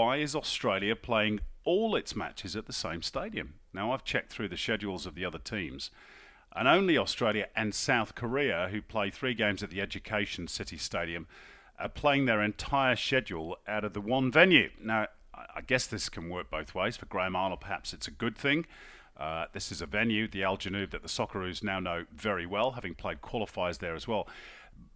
Why is Australia playing all its matches at the same stadium? Now, I've checked through the schedules of the other teams, and only Australia and South Korea, who play three games at the Education City Stadium, are playing their entire schedule out of the one venue. Now, I guess this can work both ways. For Graham Arnold, perhaps it's a good thing. Uh, this is a venue, the Al Janoub, that the Socceroos now know very well, having played qualifiers there as well.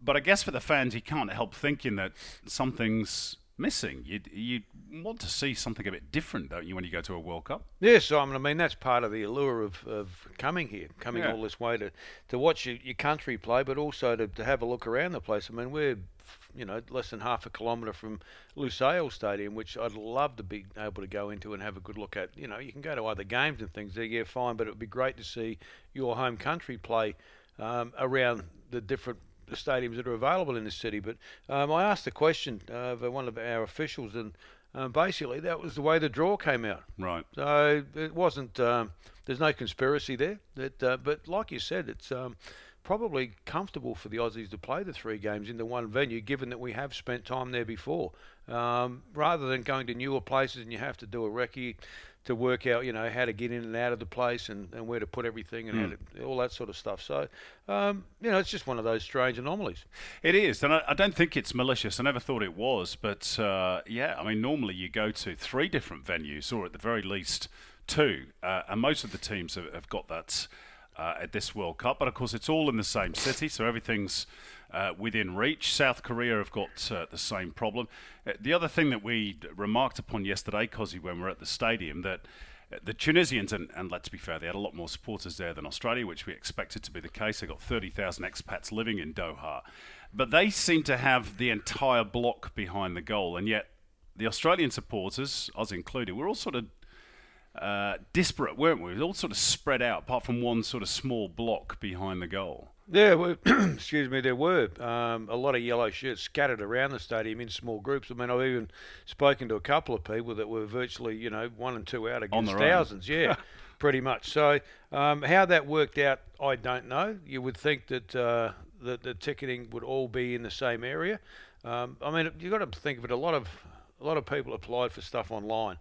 But I guess for the fans, he can't help thinking that something's missing. You you want to see something a bit different, don't you, when you go to a World Cup? Yes, Simon. I mean that's part of the allure of, of coming here, coming Yeah. all this way to, to watch your, your country play, but also to, to have a look around the place. I mean we're you know less than half a kilometre from Lusail Stadium, which I'd love to be able to go into and have a good look at. You know you can go to other games and things there, yeah, fine, but it would be great to see your home country play um, around the different the stadiums that are available in the city. But um, I asked a question uh, of one of our officials, and um, basically that was the way the draw came out. Right. So it wasn't. Um, there's no conspiracy there. That, uh, but like you said, it's um, probably comfortable for the Aussies to play the three games in the one venue, given that we have spent time there before, um, rather than going to newer places and you have to do a recce to work out, you know, how to get in and out of the place and, and where to put everything and how to, all that sort of stuff. So, um, you know, it's just one of those strange anomalies. It is, and I, I don't think it's malicious. I never thought it was, but uh, yeah, I mean, normally you go to three different venues, or at the very least two, uh, and most of the teams have, have got that uh, at this World Cup. But of course, it's all in the same city, so everything's uh, within reach. South Korea have got uh, the same problem. Uh, the other thing that we remarked upon yesterday, Kossie, when we were at the stadium, that uh, the Tunisians, and, and let's be fair, they had a lot more supporters there than Australia, which we expected to be the case. They got 30,000 expats living in Doha. But they seem to have the entire block behind the goal, and yet the Australian supporters, us included, we're all sort of uh, disparate, weren't we? All sort of spread out, apart from one sort of small block behind the goal. Yeah, well, excuse me, there were um, a lot of yellow shirts scattered around the stadium in small groups. I mean, I've even spoken to a couple of people that were virtually, you know, one and two out against their own. thousands. Yeah, pretty much. So, um, how that worked out, I don't know. You would think that uh, that the ticketing would all be in the same area. Um, I mean, you've got to think of it. A lot of a lot of people applied for stuff online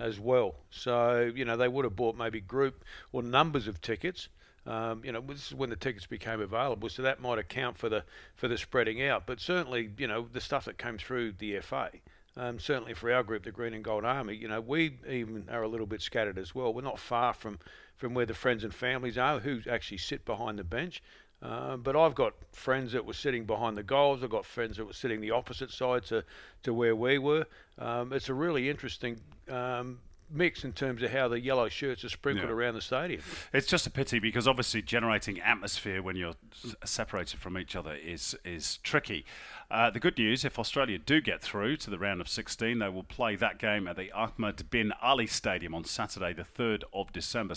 as well. So, you know, they would have bought maybe group or numbers of tickets. Um, you know, this is when the tickets became available, so that might account for the for the spreading out. But certainly, you know, the stuff that came through the FA, um, certainly for our group, the Green and Gold Army, you know, we even are a little bit scattered as well. We're not far from from where the friends and families are who actually sit behind the bench. Um, but I've got friends that were sitting behind the goals. I've got friends that were sitting the opposite side to, to where we were. Um, it's a really interesting um, mix in terms of how the yellow shirts are sprinkled Yeah. around the stadium. It's just a pity because obviously generating atmosphere when you're separated from each other is is tricky. Uh, the good news, if Australia do get through to the round of 16, they will play that game at the Ahmed bin Ali Stadium on Saturday, the 3rd of December.